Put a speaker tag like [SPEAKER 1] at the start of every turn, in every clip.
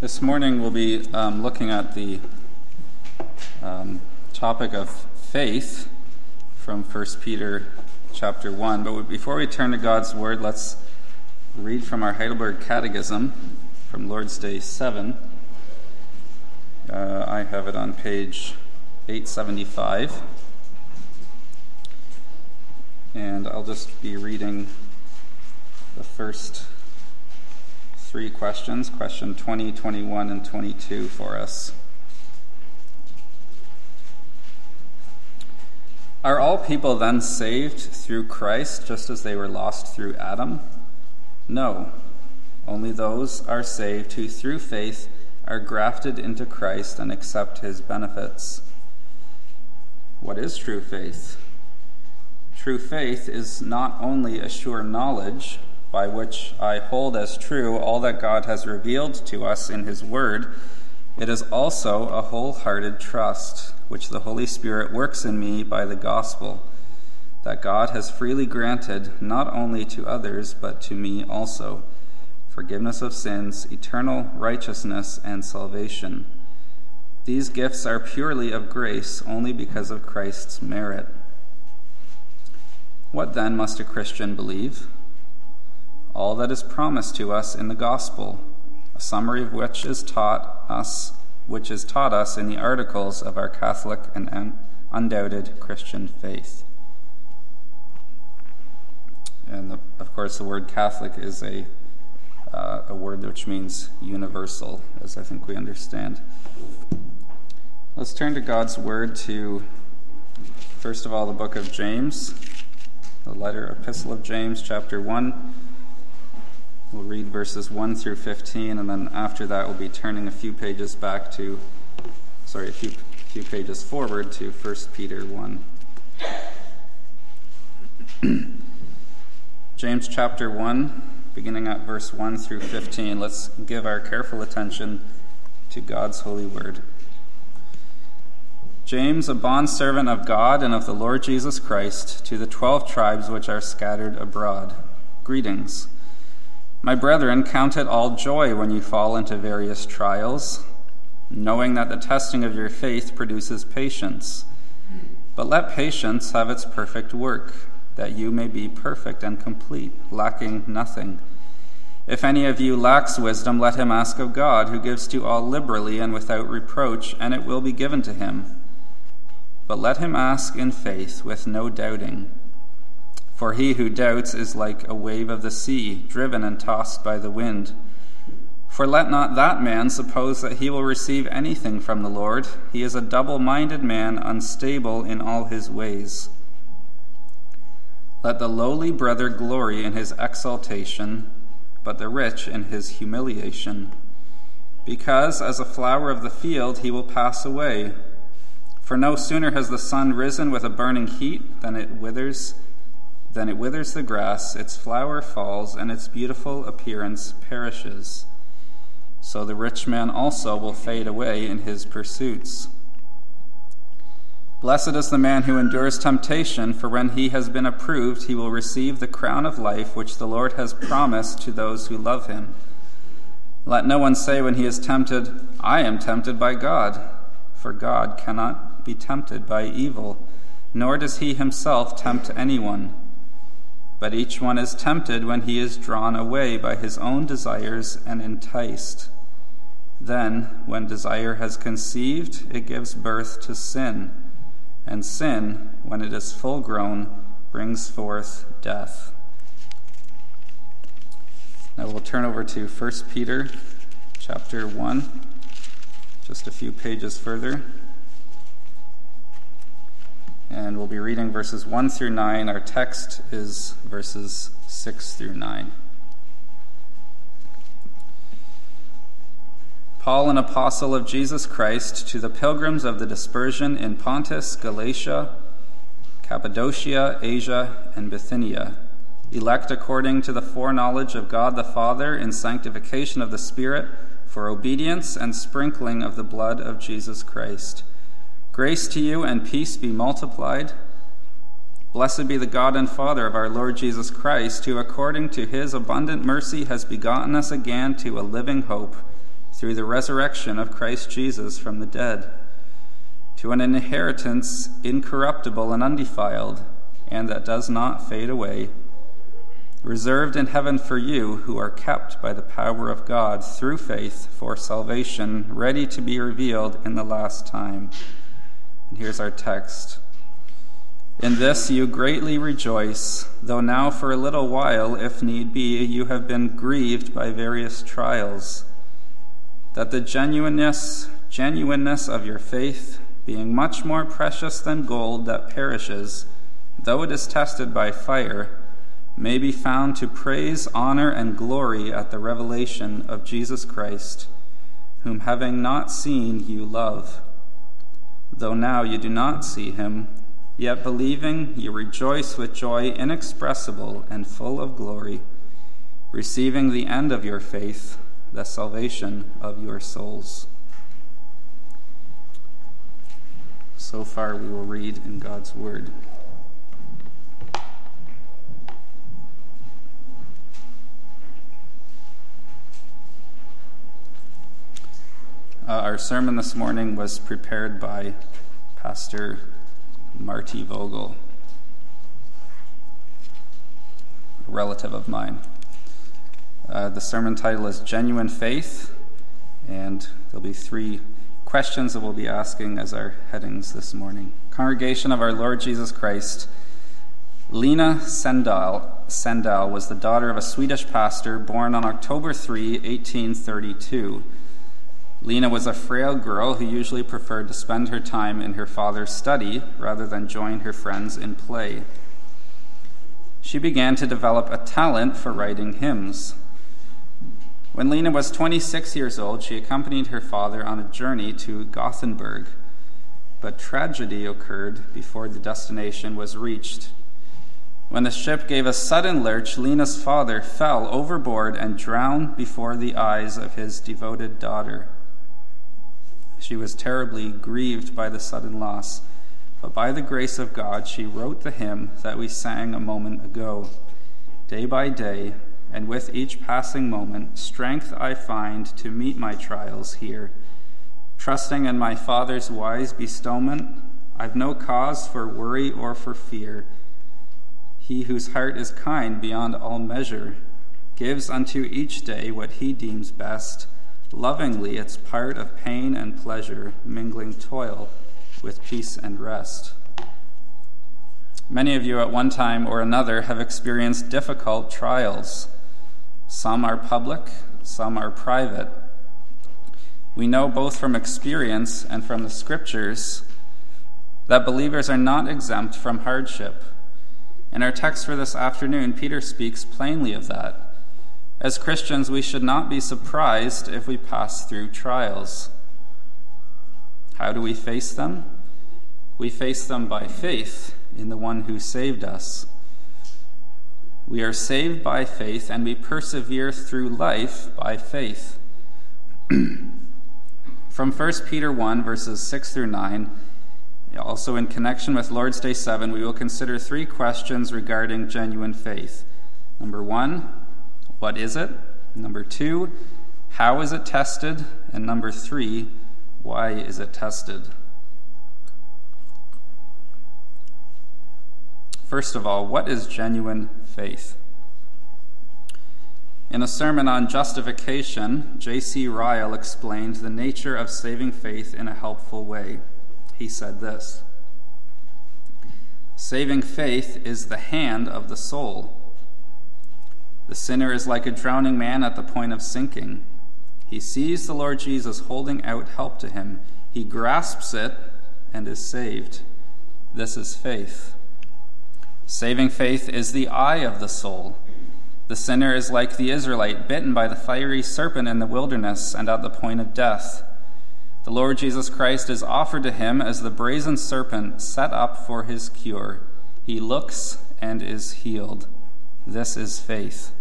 [SPEAKER 1] This morning we'll be um, looking at the um, topic of faith from 1 Peter chapter 1. But before we turn to God's Word, let's read from our Heidelberg Catechism from Lord's Day 7. Uh, I have it on page 875. And I'll just be reading the first three questions question 20, 21, and 22 for us. Are all people then saved through Christ just as they were lost through Adam? No. Only those are saved who through faith are grafted into Christ and accept his benefits. What is true faith? True faith is not only a sure knowledge by which I hold as true all that God has revealed to us in His Word, it is also a wholehearted trust which the Holy Spirit works in me by the gospel, that God has freely granted not only to others, but to me also forgiveness of sins, eternal righteousness, and salvation. These gifts are purely of grace only because of Christ's merit. What then must a Christian believe? All that is promised to us in the gospel, a summary of which is taught us, which is taught us in the articles of our Catholic and un- undoubted Christian faith. And the, of course, the word Catholic is a uh, a word which means universal, as I think we understand. Let's turn to God's Word to, first of all, the book of James, the letter, epistle of James, chapter 1 We'll read verses 1 through 15, and then after that, we'll be turning a few pages back to, sorry, a few, few pages forward to 1 Peter 1. James chapter 1, beginning at verse 1 through 15. Let's give our careful attention to God's holy word. James, a bondservant of God and of the Lord Jesus Christ, to the twelve tribes which are scattered abroad. Greetings. My brethren, count it all joy when you fall into various trials, knowing that the testing of your faith produces patience. But let patience have its perfect work, that you may be perfect and complete, lacking nothing. If any of you lacks wisdom, let him ask of God, who gives to all liberally and without reproach, and it will be given to him. But let him ask in faith, with no doubting. For he who doubts is like a wave of the sea, driven and tossed by the wind. For let not that man suppose that he will receive anything from the Lord. He is a double minded man, unstable in all his ways. Let the lowly brother glory in his exaltation, but the rich in his humiliation. Because as a flower of the field he will pass away. For no sooner has the sun risen with a burning heat than it withers then it withers the grass, its flower falls, and its beautiful appearance perishes. So the rich man also will fade away in his pursuits. Blessed is the man who endures temptation, for when he has been approved, he will receive the crown of life which the Lord has promised to those who love him. Let no one say when he is tempted, I am tempted by God, for God cannot be tempted by evil, nor does he himself tempt anyone. But each one is tempted when he is drawn away by his own desires and enticed. Then, when desire has conceived, it gives birth to sin. And sin, when it is full grown, brings forth death. Now we'll turn over to 1 Peter chapter 1, just a few pages further and we'll be reading verses 1 through 9. Our text is verses 6 through 9. Paul, an apostle of Jesus Christ, to the pilgrims of the dispersion in Pontus, Galatia, Cappadocia, Asia, and Bithynia, elect according to the foreknowledge of God the Father in sanctification of the Spirit, for obedience and sprinkling of the blood of Jesus Christ Grace to you and peace be multiplied. Blessed be the God and Father of our Lord Jesus Christ, who according to his abundant mercy has begotten us again to a living hope through the resurrection of Christ Jesus from the dead, to an inheritance incorruptible and undefiled, and that does not fade away, reserved in heaven for you who are kept by the power of God through faith for salvation, ready to be revealed in the last time. Here's our text. In this you greatly rejoice, though now for a little while, if need be, you have been grieved by various trials, that the genuineness, genuineness of your faith, being much more precious than gold that perishes, though it is tested by fire, may be found to praise, honor, and glory at the revelation of Jesus Christ, whom having not seen you love. Though now you do not see him, Yet believing, you rejoice with joy inexpressible and full of glory, receiving the end of your faith, the salvation of your souls. So far, we will read in God's Word. Uh, our sermon this morning was prepared by Pastor Marty Vogel, a relative of mine. Uh, the sermon title is Genuine Faith, and there'll be three questions that we'll be asking as our headings this morning. Congregation of our Lord Jesus Christ, Lina Sandell, Sandell was the daughter of a Swedish pastor born on October 3, 1832. Lina was a frail girl who usually preferred to spend her time in her father's study rather than join her friends in play. She began to develop a talent for writing hymns. When Lina was 26 years old, she accompanied her father on a journey to Gothenburg. But tragedy occurred before the destination was reached. When the ship gave a sudden lurch, Lina's father fell overboard and drowned before the eyes of his devoted daughter. She was terribly grieved by the sudden loss, but by the grace of God, she wrote the hymn that we sang a moment ago. Day by day, and with each passing moment, strength I find to meet my trials here. Trusting in my Father's wise bestowment, I've no cause for worry or for fear. He whose heart is kind beyond all measure gives unto each day what he deems best Lovingly, it's part of pain and pleasure, mingling toil with peace and rest. Many of you, at one time or another, have experienced difficult trials. Some are public, some are private. We know both from experience and from the scriptures that believers are not exempt from hardship. In our text for this afternoon, Peter speaks plainly of that. As Christians, we should not be surprised if we pass through trials. How do we face them? We face them by faith in the one who saved us. We are saved by faith and we persevere through life by faith. From 1 Peter 1, verses 6 through 9, also in connection with Lord's Day 7, we will consider three questions regarding genuine faith. Number one, what is it? Number two, how is it tested? And number three, why is it tested? First of all, what is genuine faith? In a sermon on justification, J.C. Ryle explained the nature of saving faith in a helpful way. He said this Saving faith is the hand of the soul the sinner is like a drowning man at the point of sinking. He sees the Lord Jesus holding out help to him. He grasps it and is saved. This is faith. Saving faith is the eye of the soul. The sinner is like the Israelite bitten by the fiery serpent in the wilderness and at the point of death. The Lord Jesus Christ is offered to him as the brazen serpent set up for his cure. He looks and is healed. This is faith.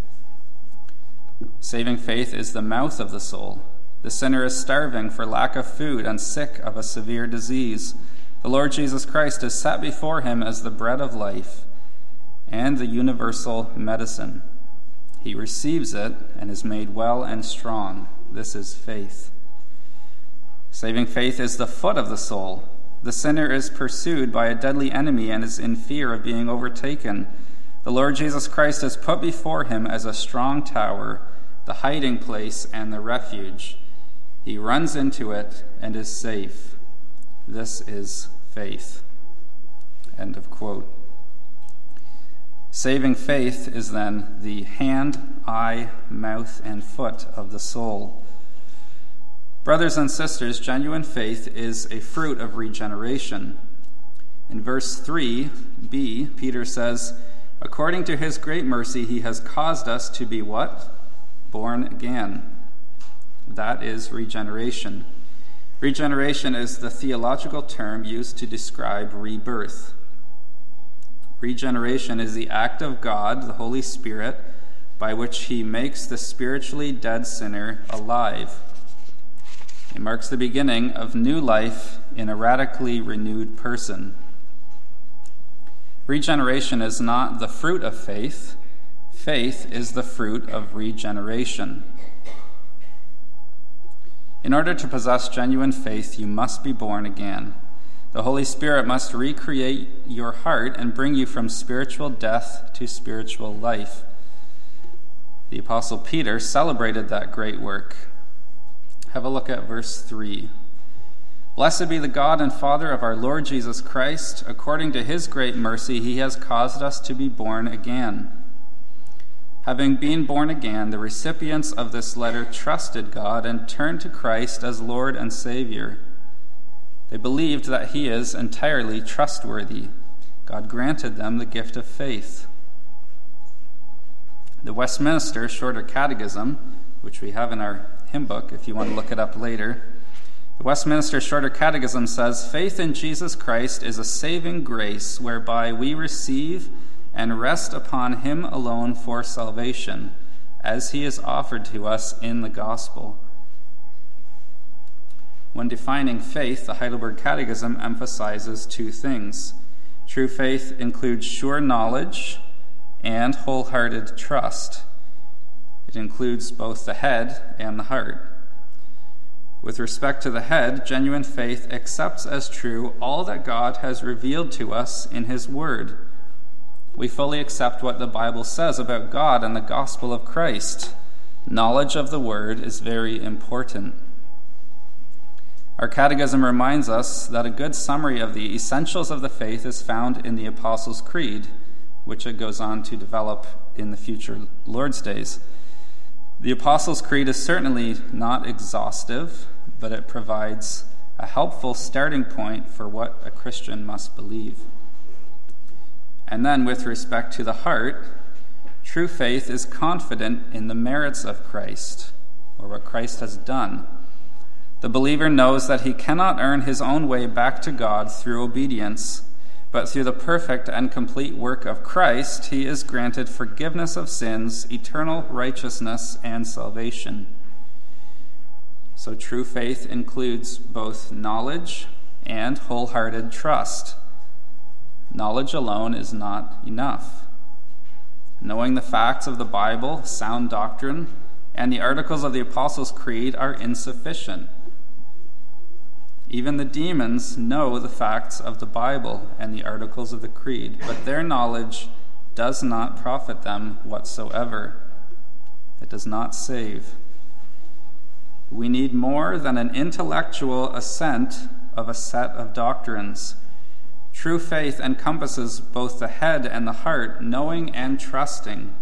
[SPEAKER 1] Saving faith is the mouth of the soul. The sinner is starving for lack of food and sick of a severe disease. The Lord Jesus Christ is set before him as the bread of life and the universal medicine. He receives it and is made well and strong. This is faith. Saving faith is the foot of the soul. The sinner is pursued by a deadly enemy and is in fear of being overtaken. The Lord Jesus Christ is put before him as a strong tower, the hiding place and the refuge. He runs into it and is safe. This is faith. End of quote. Saving faith is then the hand, eye, mouth, and foot of the soul. Brothers and sisters, genuine faith is a fruit of regeneration. In verse 3b, Peter says, According to his great mercy, he has caused us to be what? Born again. That is regeneration. Regeneration is the theological term used to describe rebirth. Regeneration is the act of God, the Holy Spirit, by which he makes the spiritually dead sinner alive. It marks the beginning of new life in a radically renewed person. Regeneration is not the fruit of faith, faith is the fruit of regeneration. In order to possess genuine faith, you must be born again. The Holy Spirit must recreate your heart and bring you from spiritual death to spiritual life. The Apostle Peter celebrated that great work. Have a look at verse 3. Blessed be the God and Father of our Lord Jesus Christ. According to his great mercy, he has caused us to be born again. Having been born again, the recipients of this letter trusted God and turned to Christ as Lord and Savior. They believed that he is entirely trustworthy. God granted them the gift of faith. The Westminster Shorter Catechism, which we have in our hymn book if you want to look it up later, the Westminster Shorter Catechism says Faith in Jesus Christ is a saving grace whereby we receive and rest upon him alone for salvation, as he is offered to us in the gospel. When defining faith, the Heidelberg Catechism emphasizes two things. True faith includes sure knowledge and wholehearted trust. It includes both the head and the heart. With respect to the head, genuine faith accepts as true all that God has revealed to us in His Word. We fully accept what the Bible says about God and the gospel of Christ. Knowledge of the Word is very important. Our catechism reminds us that a good summary of the essentials of the faith is found in the Apostles' Creed, which it goes on to develop in the future Lord's days. The Apostles' Creed is certainly not exhaustive, but it provides a helpful starting point for what a Christian must believe. And then, with respect to the heart, true faith is confident in the merits of Christ, or what Christ has done. The believer knows that he cannot earn his own way back to God through obedience, but through the perfect and complete work of Christ, he is granted forgiveness of sins, eternal righteousness, and salvation. So, true faith includes both knowledge and wholehearted trust. Knowledge alone is not enough. Knowing the facts of the Bible, sound doctrine, and the articles of the Apostles' Creed are insufficient. Even the demons know the facts of the Bible and the articles of the Creed, but their knowledge does not profit them whatsoever. It does not save. We need more than an intellectual assent of a set of doctrines. True faith encompasses both the head and the heart, knowing and trusting.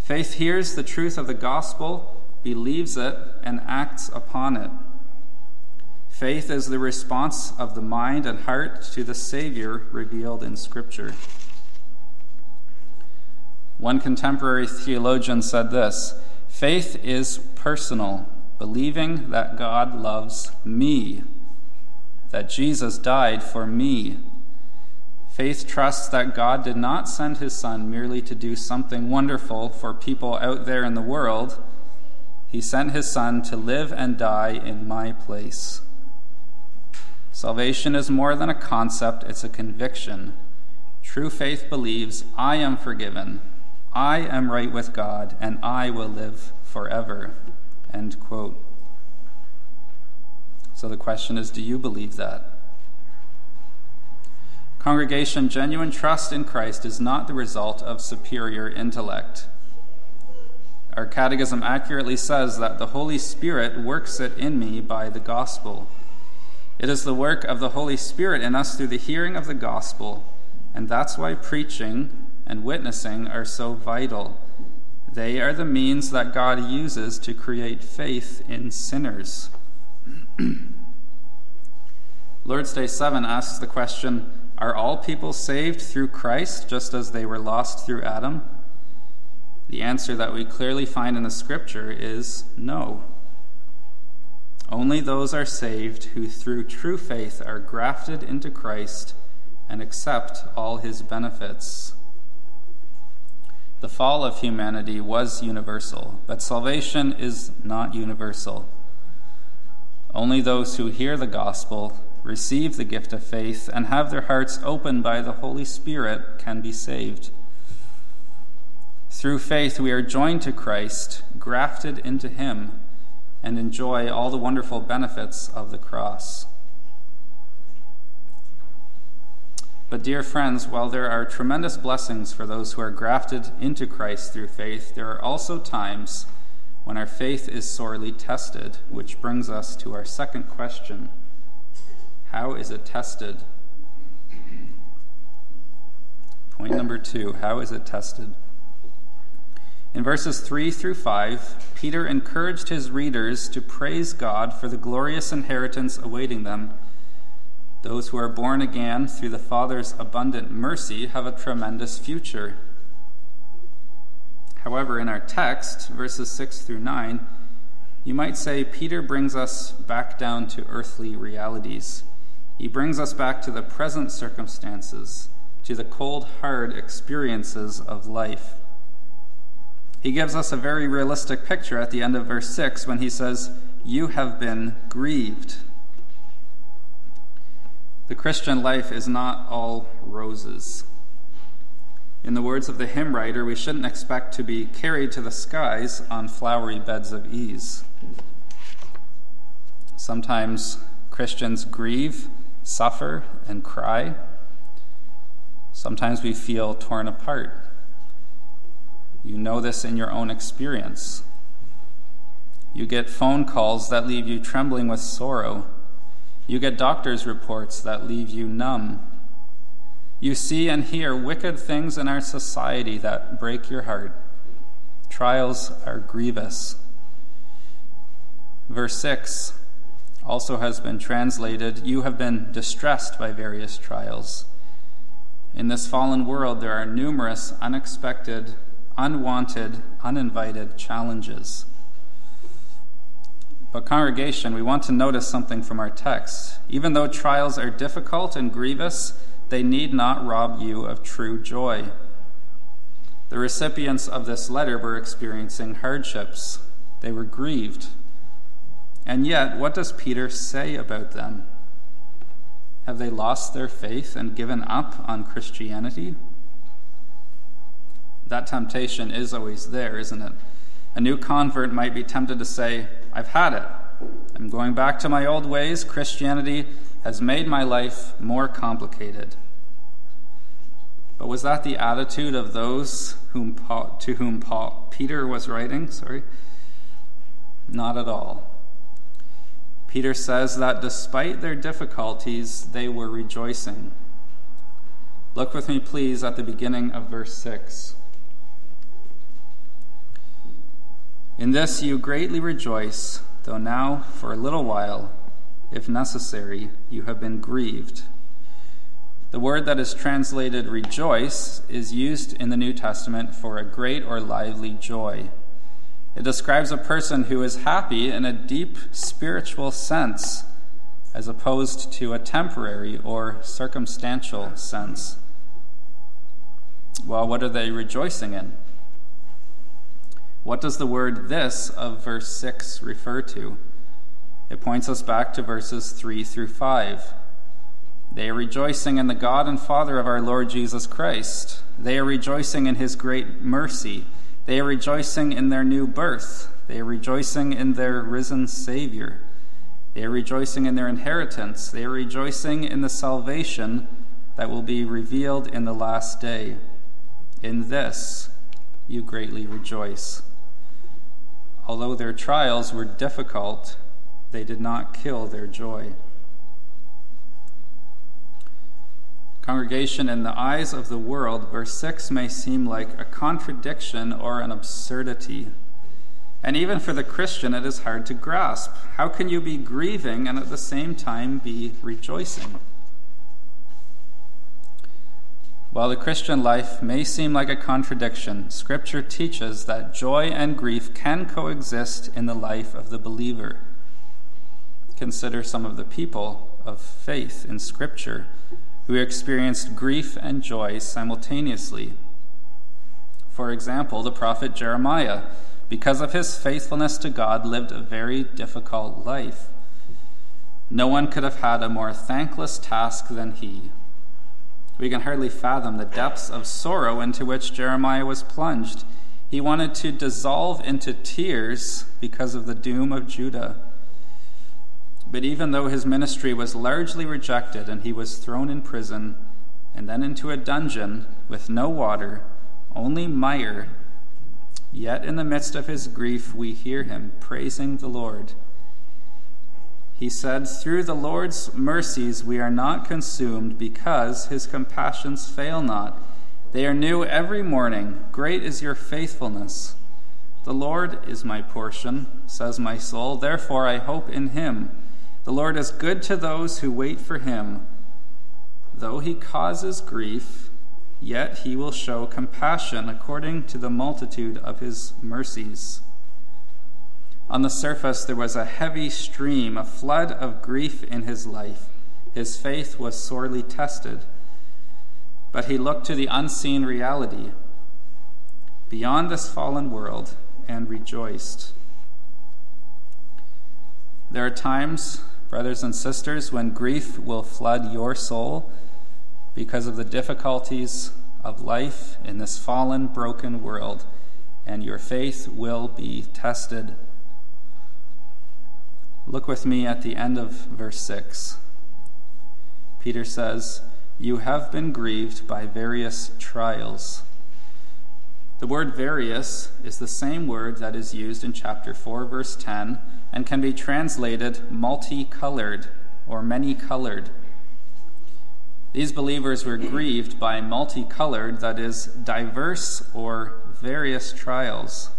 [SPEAKER 1] Faith hears the truth of the gospel, believes it, and acts upon it. Faith is the response of the mind and heart to the Savior revealed in Scripture. One contemporary theologian said this Faith is personal, believing that God loves me, that Jesus died for me. Faith trusts that God did not send his Son merely to do something wonderful for people out there in the world. He sent his Son to live and die in my place. Salvation is more than a concept, it's a conviction. True faith believes, I am forgiven, I am right with God, and I will live forever. End quote. So the question is do you believe that? Congregation, genuine trust in Christ is not the result of superior intellect. Our catechism accurately says that the Holy Spirit works it in me by the gospel. It is the work of the Holy Spirit in us through the hearing of the gospel, and that's why preaching and witnessing are so vital. They are the means that God uses to create faith in sinners. Lord's Day 7 asks the question Are all people saved through Christ just as they were lost through Adam? The answer that we clearly find in the scripture is no. Only those are saved who through true faith are grafted into Christ and accept all his benefits. The fall of humanity was universal, but salvation is not universal. Only those who hear the gospel, receive the gift of faith, and have their hearts opened by the Holy Spirit can be saved. Through faith, we are joined to Christ, grafted into him and enjoy all the wonderful benefits of the cross. But, dear friends, while there are tremendous blessings for those who are grafted into Christ through faith, there are also times when our faith is sorely tested, which brings us to our second question How is it tested? Point number two How is it tested? In verses 3 through 5, Peter encouraged his readers to praise God for the glorious inheritance awaiting them. Those who are born again through the Father's abundant mercy have a tremendous future. However, in our text, verses 6 through 9, you might say Peter brings us back down to earthly realities. He brings us back to the present circumstances, to the cold, hard experiences of life. He gives us a very realistic picture at the end of verse 6 when he says, You have been grieved. The Christian life is not all roses. In the words of the hymn writer, we shouldn't expect to be carried to the skies on flowery beds of ease. Sometimes Christians grieve, suffer, and cry. Sometimes we feel torn apart. You know this in your own experience. You get phone calls that leave you trembling with sorrow. You get doctor's reports that leave you numb. You see and hear wicked things in our society that break your heart. Trials are grievous. Verse 6 also has been translated You have been distressed by various trials. In this fallen world, there are numerous unexpected unwanted, uninvited challenges. But, congregation, we want to notice something from our text. Even though trials are difficult and grievous, they need not rob you of true joy. The recipients of this letter were experiencing hardships, they were grieved. And yet, what does Peter say about them? Have they lost their faith and given up on Christianity? that temptation is always there, isn't it? A new convert might be tempted to say, I've had it. I'm going back to my old ways. Christianity has made my life more complicated. But was that the attitude of those whom Paul, to whom Paul, Peter was writing? Sorry. Not at all. Peter says that despite their difficulties, they were rejoicing. Look with me, please, at the beginning of verse 6. In this you greatly rejoice, though now, for a little while, if necessary, you have been grieved. The word that is translated rejoice is used in the New Testament for a great or lively joy. It describes a person who is happy in a deep spiritual sense, as opposed to a temporary or circumstantial sense. Well, what are they rejoicing in? What does the word this of verse 6 refer to? It points us back to verses 3 through 5. They are rejoicing in the God and Father of our Lord Jesus Christ. They are rejoicing in his great mercy. They are rejoicing in their new birth. They are rejoicing in their risen Savior. They are rejoicing in their inheritance. They are rejoicing in the salvation that will be revealed in the last day. In this you greatly rejoice. Although their trials were difficult, they did not kill their joy. Congregation, in the eyes of the world, verse 6 may seem like a contradiction or an absurdity. And even for the Christian, it is hard to grasp. How can you be grieving and at the same time be rejoicing? While the Christian life may seem like a contradiction, Scripture teaches that joy and grief can coexist in the life of the believer. Consider some of the people of faith in Scripture who experienced grief and joy simultaneously. For example, the prophet Jeremiah, because of his faithfulness to God, lived a very difficult life. No one could have had a more thankless task than he. We can hardly fathom the depths of sorrow into which Jeremiah was plunged. He wanted to dissolve into tears because of the doom of Judah. But even though his ministry was largely rejected and he was thrown in prison and then into a dungeon with no water, only mire, yet in the midst of his grief we hear him praising the Lord. He said, Through the Lord's mercies we are not consumed because his compassions fail not. They are new every morning. Great is your faithfulness. The Lord is my portion, says my soul. Therefore I hope in him. The Lord is good to those who wait for him. Though he causes grief, yet he will show compassion according to the multitude of his mercies. On the surface, there was a heavy stream, a flood of grief in his life. His faith was sorely tested. But he looked to the unseen reality beyond this fallen world and rejoiced. There are times brothers and sisters, when grief will flood your soul because of the difficulties of life in this fallen, broken world, and your faith will be tested. Look with me at the end of verse 6. Peter says, You have been grieved by various trials. The word various is the same word that is used in chapter 4, verse 10 and can be translated multicolored or many colored. These believers were grieved by multicolored, that is, diverse or various trials.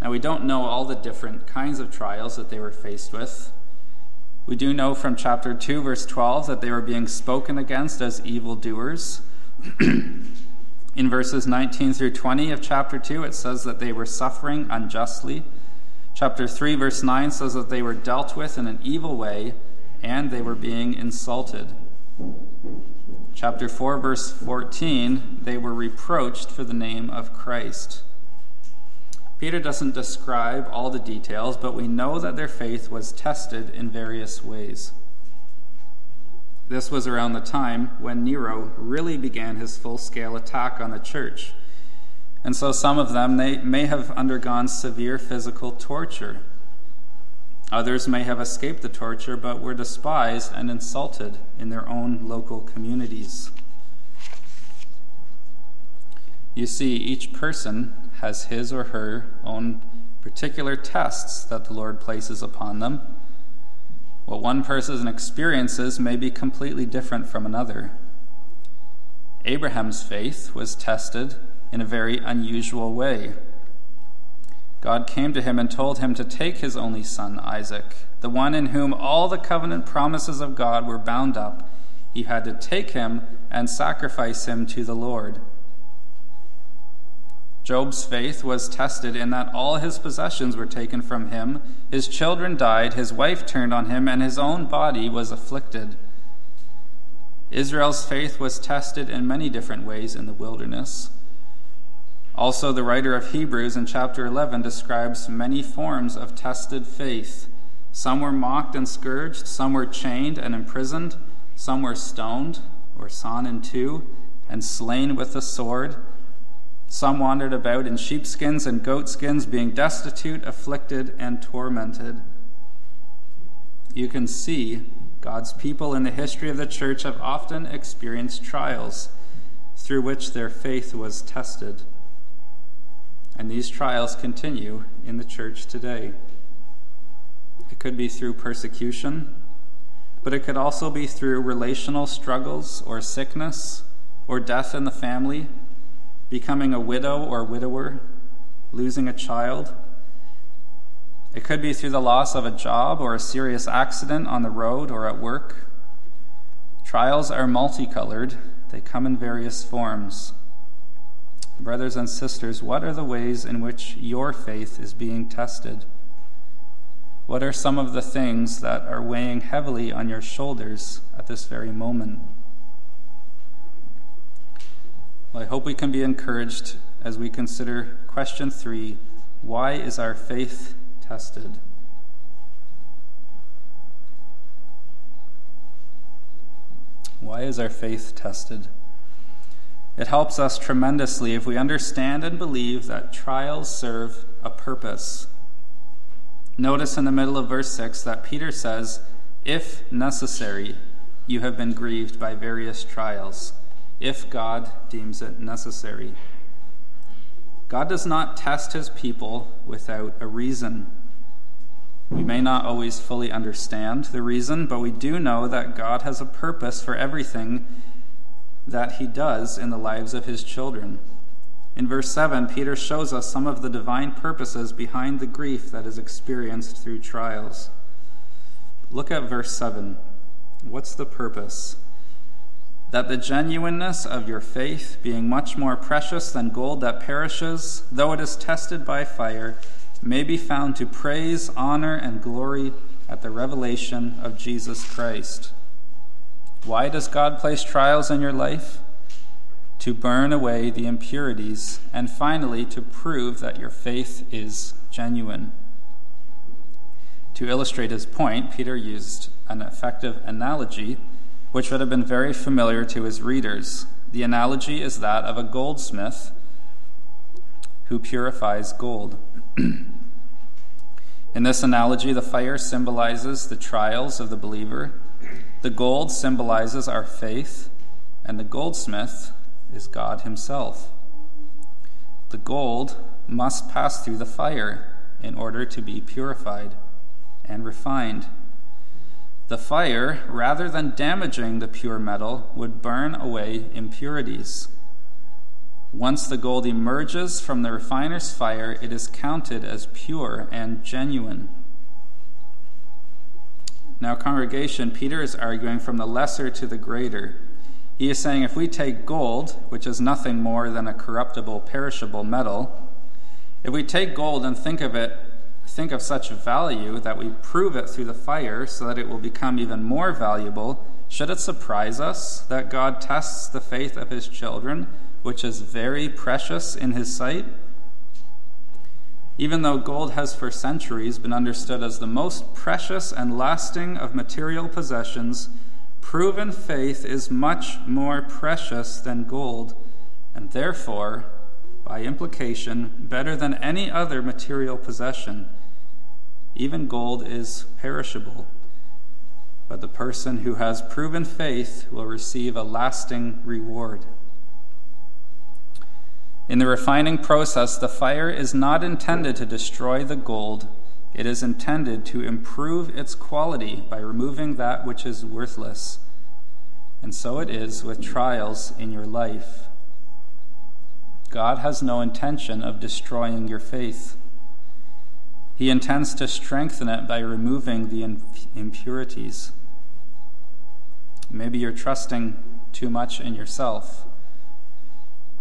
[SPEAKER 1] Now, we don't know all the different kinds of trials that they were faced with. We do know from chapter 2, verse 12, that they were being spoken against as evildoers. In verses 19 through 20 of chapter 2, it says that they were suffering unjustly Chapter 3, verse 9 says that they were dealt with in an evil way and they were being insulted. Chapter 4, verse 14, they were reproached for the name of Christ. Peter doesn't describe all the details, but we know that their faith was tested in various ways. This was around the time when Nero really began his full scale attack on the church. And so some of them they may have undergone severe physical torture. Others may have escaped the torture but were despised and insulted in their own local communities. You see, each person has his or her own particular tests that the Lord places upon them. What one person experiences may be completely different from another. Abraham's faith was tested in a very unusual way. God came to him and told him to take his only son, Isaac, the one in whom all the covenant promises of God were bound up. He had to take him and sacrifice him to the Lord. Job's faith was tested in that all his possessions were taken from him, his children died, his wife turned on him, and his own body was afflicted. Israel's faith was tested in many different ways in the wilderness. Also, the writer of Hebrews in chapter 11 describes many forms of tested faith. Some were mocked and scourged, some were chained and imprisoned, some were stoned or sawn in two and slain with the sword. Some wandered about in sheepskins and goatskins, being destitute, afflicted, and tormented. You can see God's people in the history of the church have often experienced trials through which their faith was tested. And these trials continue in the church today. It could be through persecution, but it could also be through relational struggles or sickness or death in the family, becoming a widow or widower, losing a child. It could be through the loss of a job or a serious accident on the road or at work. Trials are multicolored, they come in various forms. Brothers and sisters, what are the ways in which your faith is being tested? What are some of the things that are weighing heavily on your shoulders at this very moment? Well, I hope we can be encouraged as we consider question three why is our faith tested? Why is our faith tested? It helps us tremendously if we understand and believe that trials serve a purpose. Notice in the middle of verse 6 that Peter says, If necessary, you have been grieved by various trials, if God deems it necessary. God does not test his people without a reason. We may not always fully understand the reason, but we do know that God has a purpose for everything that he does in the lives of his children. In verse 7, Peter shows us some of the divine purposes behind the grief that is experienced through trials. Look at verse 7. What's the purpose? That the genuineness of your faith, being much more precious than gold that perishes, though it is tested by fire, may be found to praise, honor, and glory at the revelation of Jesus Christ. Why does God place trials in your life? To burn away the impurities, and finally to prove that your faith is genuine. To illustrate his point, Peter used an effective analogy which would have been very familiar to his readers. The analogy is that of a goldsmith who purifies gold. In this analogy, the fire symbolizes the trials of the believer the gold symbolizes our faith, and the goldsmith is God Himself. The gold must pass through the fire in order to be purified and refined. The fire, rather than damaging the pure metal, would burn away impurities. Once the gold emerges from the refiner's fire, it is counted as pure and genuine. Now, congregation, Peter is arguing from the lesser to the greater. He is saying if we take gold, which is nothing more than a corruptible, perishable metal, if we take gold and think of it, think of such value that we prove it through the fire so that it will become even more valuable, should it surprise us that God tests the faith of his children, which is very precious in his sight? Even though gold has for centuries been understood as the most precious and lasting of material possessions, proven faith is much more precious than gold, and therefore, by implication, better than any other material possession. Even gold is perishable, but the person who has proven faith will receive a lasting reward. In the refining process, the fire is not intended to destroy the gold, it is intended to improve its quality by removing that which is worthless. And so it is with trials in your life. God has no intention of destroying your faith. He intends to strengthen it by removing the impurities. Maybe you're trusting too much in yourself.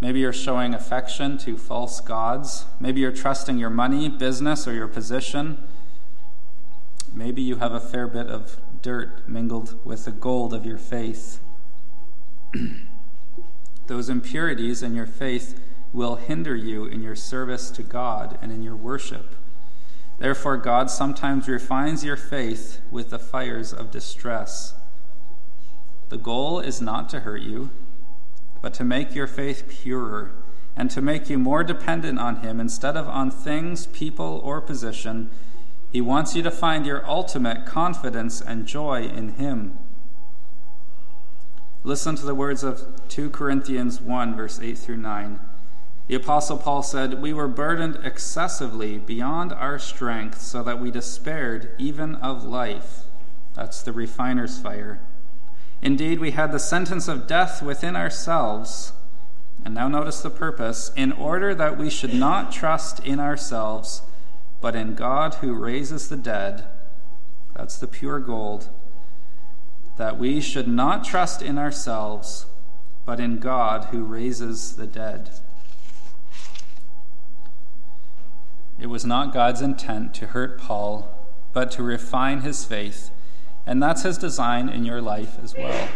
[SPEAKER 1] Maybe you're showing affection to false gods. Maybe you're trusting your money, business, or your position. Maybe you have a fair bit of dirt mingled with the gold of your faith. Those impurities in your faith will hinder you in your service to God and in your worship. Therefore, God sometimes refines your faith with the fires of distress. The goal is not to hurt you, but to make your faith purer and to make you more dependent on Him instead of on things, people, or position. He wants you to find your ultimate confidence and joy in Him. Listen to the words of 2 Corinthians 1, verse 8 through 9. The Apostle Paul said, We were burdened excessively beyond our strength, so that we despaired even of life. That's the refiner's fire. Indeed, we had the sentence of death within ourselves. And now notice the purpose in order that we should not trust in ourselves, but in God who raises the dead. That's the pure gold. That we should not trust in ourselves, but in God who raises the dead. It was not God's intent to hurt Paul, but to refine his faith, and that's his design in your life as well.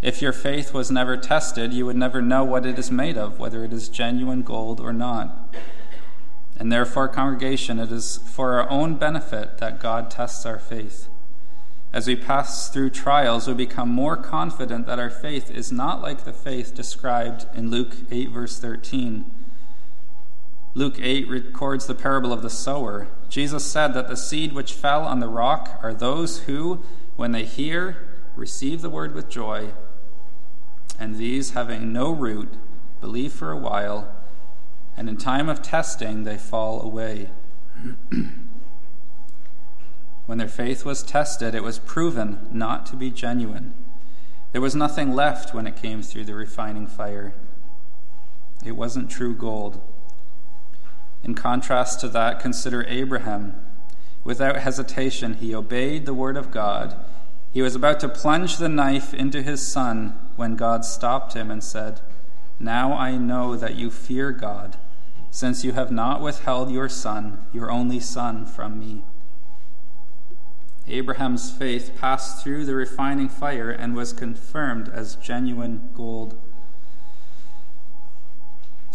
[SPEAKER 1] If your faith was never tested, you would never know what it is made of, whether it is genuine gold or not. And therefore, congregation, it is for our own benefit that God tests our faith. As we pass through trials, we become more confident that our faith is not like the faith described in Luke 8, verse 13 Luke 8 records the parable of the sower. Jesus said that the seed which fell on the rock are those who, when they hear, receive the word with joy, and these, having no root, believe for a while, and in time of testing they fall away. when their faith was tested, it was proven not to be genuine. There was nothing left when it came through the refining fire. It wasn't true gold. In contrast to that, consider Abraham. Without hesitation, he obeyed the word of God. He was about to plunge the knife into his son when God stopped him and said, Now I know that you fear God, since you have not withheld your son, your only son, from me. Abraham's faith passed through the refining fire and was confirmed as genuine gold.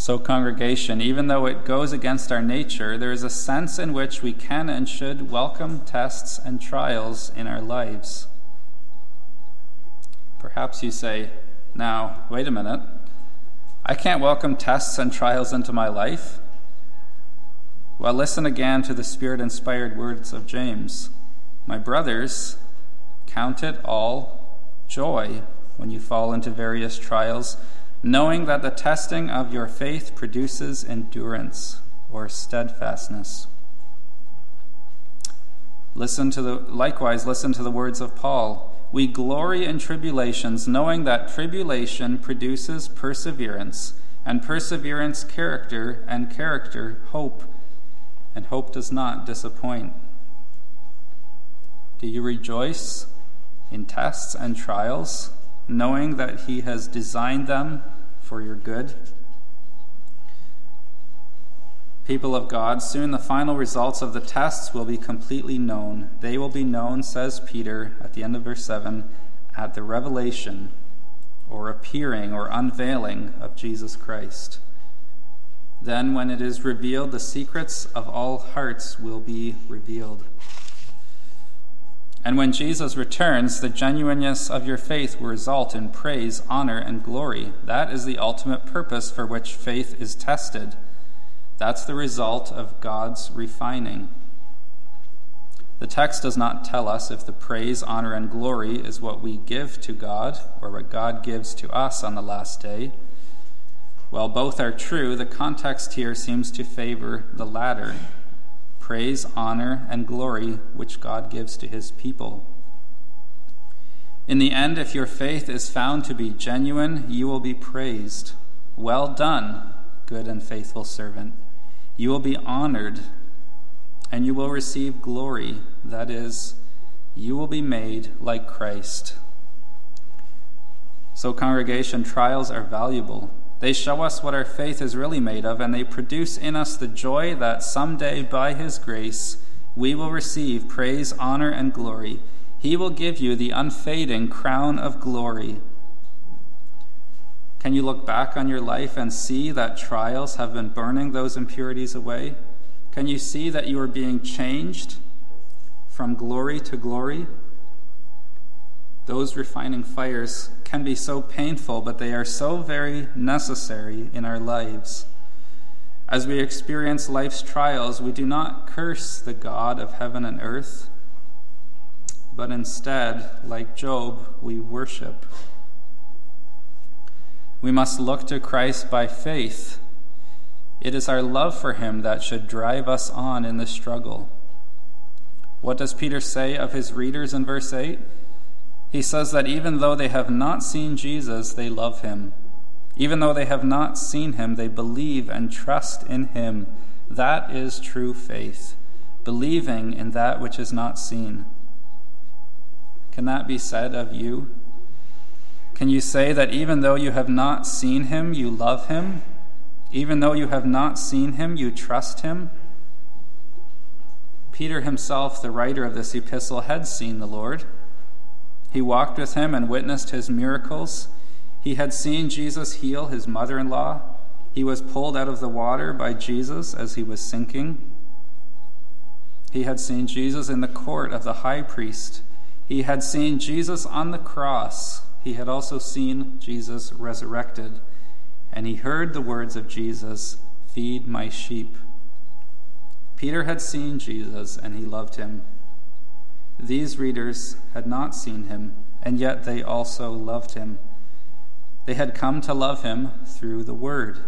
[SPEAKER 1] So, congregation, even though it goes against our nature, there is a sense in which we can and should welcome tests and trials in our lives. Perhaps you say, now, wait a minute. I can't welcome tests and trials into my life. Well, listen again to the Spirit inspired words of James. My brothers, count it all joy when you fall into various trials knowing that the testing of your faith produces endurance or steadfastness. Listen to the likewise listen to the words of Paul. We glory in tribulations, knowing that tribulation produces perseverance, and perseverance character, and character hope, and hope does not disappoint. Do you rejoice in tests and trials? Knowing that He has designed them for your good. People of God, soon the final results of the tests will be completely known. They will be known, says Peter at the end of verse 7, at the revelation or appearing or unveiling of Jesus Christ. Then, when it is revealed, the secrets of all hearts will be revealed. And when Jesus returns, the genuineness of your faith will result in praise, honor, and glory. That is the ultimate purpose for which faith is tested. That's the result of God's refining. The text does not tell us if the praise, honor, and glory is what we give to God or what God gives to us on the last day. While both are true, the context here seems to favor the latter praise, honor, and glory which God gives to his people. In the end, if your faith is found to be genuine, you will be praised. Well done, good and faithful servant. You will be honored, and you will receive glory. That is, you will be made like Christ. So, congregation, trials are valuable. They show us what our faith is really made of, and they produce in us the joy that someday, by His grace, we will receive praise, honor, and glory. He will give you the unfading crown of glory. Can you look back on your life and see that trials have been burning those impurities away? Can you see that you are being changed from glory to glory? Those refining fires can be so painful, but they are so very necessary in our lives. As we experience life's trials, we do not curse the God of heaven and earth, but instead, like Job, we worship. We must look to Christ by faith. It is our love for him that should drive us on in the struggle. What does Peter say of his readers in verse 8? He says that even though they have not seen Jesus, they love him. Even though they have not seen him, they believe and trust in him. That is true faith, believing in that which is not seen. Can that be said of you? Can you say that even though you have not seen him, you love him? Even though you have not seen him, you trust him? Peter himself, the writer of this epistle, had seen the Lord. He walked with him and witnessed his miracles. He had seen Jesus heal his mother in law. He was pulled out of the water by Jesus as he was sinking. He had seen Jesus in the court of the high priest. He had seen Jesus on the cross. He had also seen Jesus resurrected. And he heard the words of Jesus Feed my sheep. Peter had seen Jesus and he loved him. These readers had not seen him, and yet they also loved him. They had come to love him through the Word.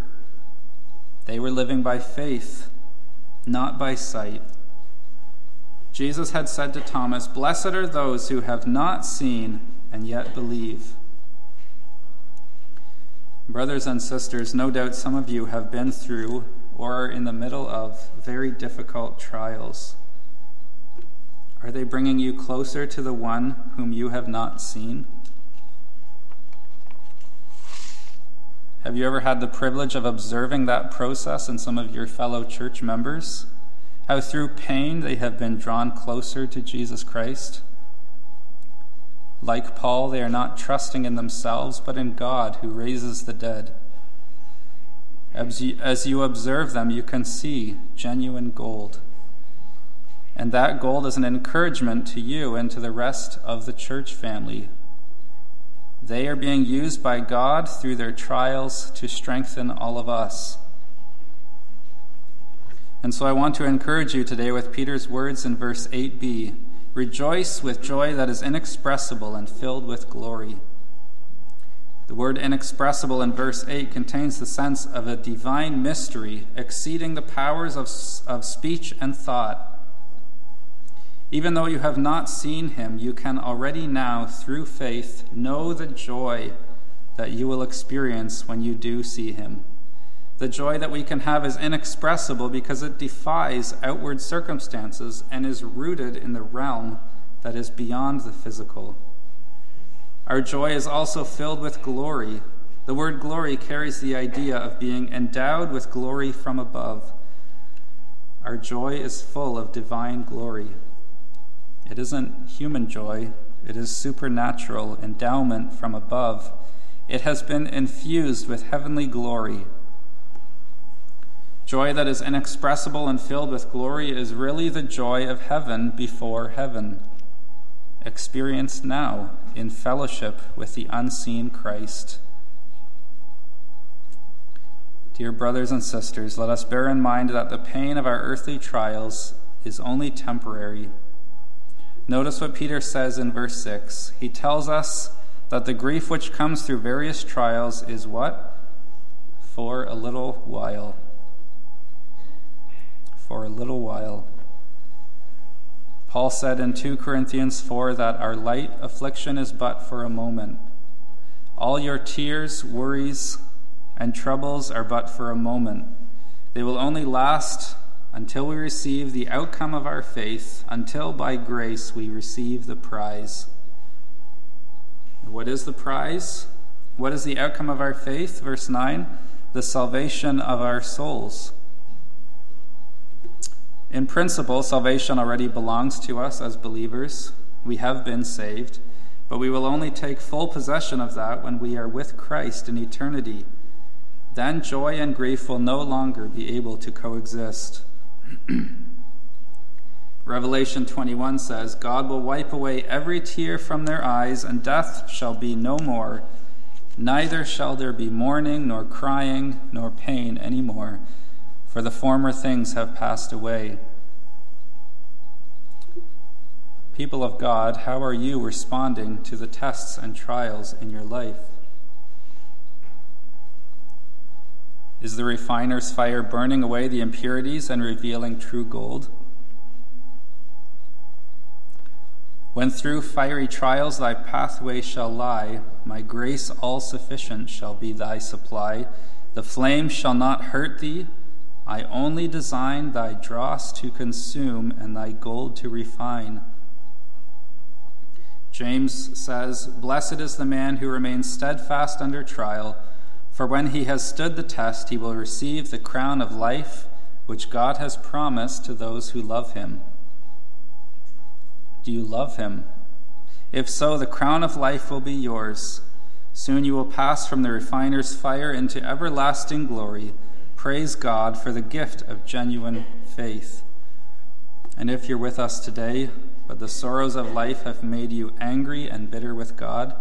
[SPEAKER 1] They were living by faith, not by sight. Jesus had said to Thomas, Blessed are those who have not seen and yet believe. Brothers and sisters, no doubt some of you have been through or are in the middle of very difficult trials? Are they bringing you closer to the one whom you have not seen? Have you ever had the privilege of observing that process in some of your fellow church members? How through pain they have been drawn closer to Jesus Christ? Like Paul, they are not trusting in themselves, but in God who raises the dead. As you, as you observe them, you can see genuine gold. And that gold is an encouragement to you and to the rest of the church family. They are being used by God through their trials to strengthen all of us. And so I want to encourage you today with Peter's words in verse 8b Rejoice with joy that is inexpressible and filled with glory the word inexpressible in verse 8 contains the sense of a divine mystery exceeding the powers of, of speech and thought. Even though you have not seen him, you can already now, through faith, know the joy that you will experience when you do see him. The joy that we can have is inexpressible because it defies outward circumstances and is rooted in the realm that is beyond the physical. Our joy is also filled with glory. The word glory carries the idea of being endowed with glory from above. Our joy is full of divine glory. It isn't human joy, it is supernatural endowment from above. It has been infused with heavenly glory. Joy that is inexpressible and filled with glory is really the joy of heaven before heaven experienced now in fellowship with the unseen Christ. Dear brothers and sisters, let us bear in mind that the pain of our earthly trials is only temporary. Notice what Peter says in verse 6. He tells us that the grief which comes through various trials is what? For a little while. For a little while. Paul said in 2 Corinthians 4 that our light affliction is but for a moment. All your tears, worries, and troubles are but for a moment. They will only last until we receive the outcome of our faith, until by grace we receive the prize. What is the prize? What is the outcome of our faith? Verse 9 the salvation of our souls. In principle, salvation already belongs to us as believers. We have been saved, but we will only take full possession of that when we are with Christ in eternity. Then joy and grief will no longer be able to coexist. Revelation 21 says, God will wipe away every tear from their eyes, and death shall be no more. Neither shall there be mourning, nor crying, nor pain any more, for the former things have passed away. People of God, how are you responding to the tests and trials in your life? Is the refiner's fire burning away the impurities and revealing true gold? When through fiery trials thy pathway shall lie, my grace all sufficient shall be thy supply. The flame shall not hurt thee. I only design thy dross to consume and thy gold to refine. James says, Blessed is the man who remains steadfast under trial, for when he has stood the test, he will receive the crown of life which God has promised to those who love him. Do you love him? If so, the crown of life will be yours. Soon you will pass from the refiner's fire into everlasting glory. Praise God for the gift of genuine faith. And if you're with us today, but the sorrows of life have made you angry and bitter with God,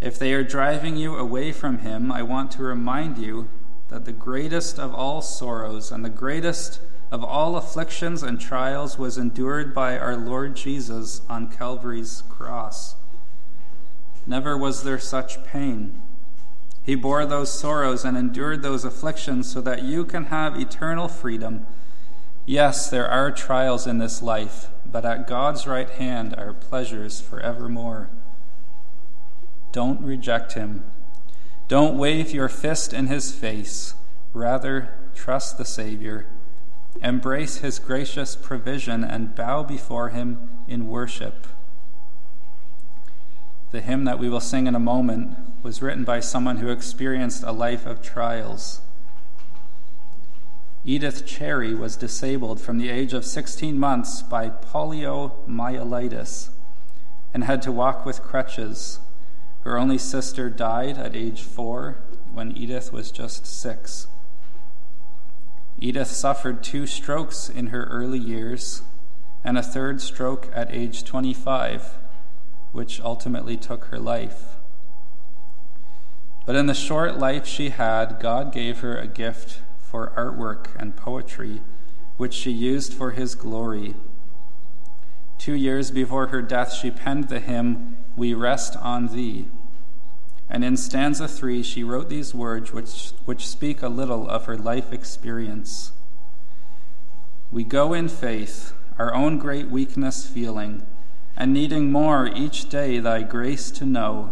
[SPEAKER 1] if they are driving you away from Him, I want to remind you that the greatest of all sorrows and the greatest of all afflictions and trials was endured by our Lord Jesus on Calvary's cross. Never was there such pain. He bore those sorrows and endured those afflictions so that you can have eternal freedom. Yes, there are trials in this life, but at God's right hand are pleasures forevermore. Don't reject him. Don't wave your fist in his face. Rather, trust the Savior. Embrace his gracious provision and bow before him in worship. The hymn that we will sing in a moment was written by someone who experienced a life of trials. Edith Cherry was disabled from the age of 16 months by poliomyelitis and had to walk with crutches. Her only sister died at age four when Edith was just six. Edith suffered two strokes in her early years and a third stroke at age 25, which ultimately took her life. But in the short life she had, God gave her a gift for artwork and poetry, which she used for His glory. Two years before her death, she penned the hymn, We Rest on Thee. And in stanza three, she wrote these words which, which speak a little of her life experience. We go in faith, our own great weakness feeling, and needing more each day thy grace to know.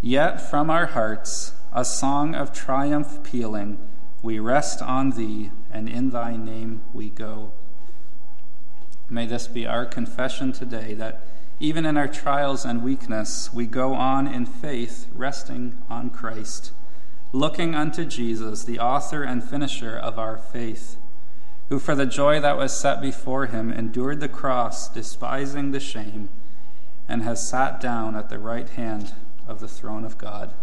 [SPEAKER 1] Yet from our hearts, a song of triumph pealing, we rest on thee, and in thy name we go. May this be our confession today that even in our trials and weakness, we go on in faith, resting on Christ, looking unto Jesus, the author and finisher of our faith, who for the joy that was set before him endured the cross, despising the shame, and has sat down at the right hand of the throne of God.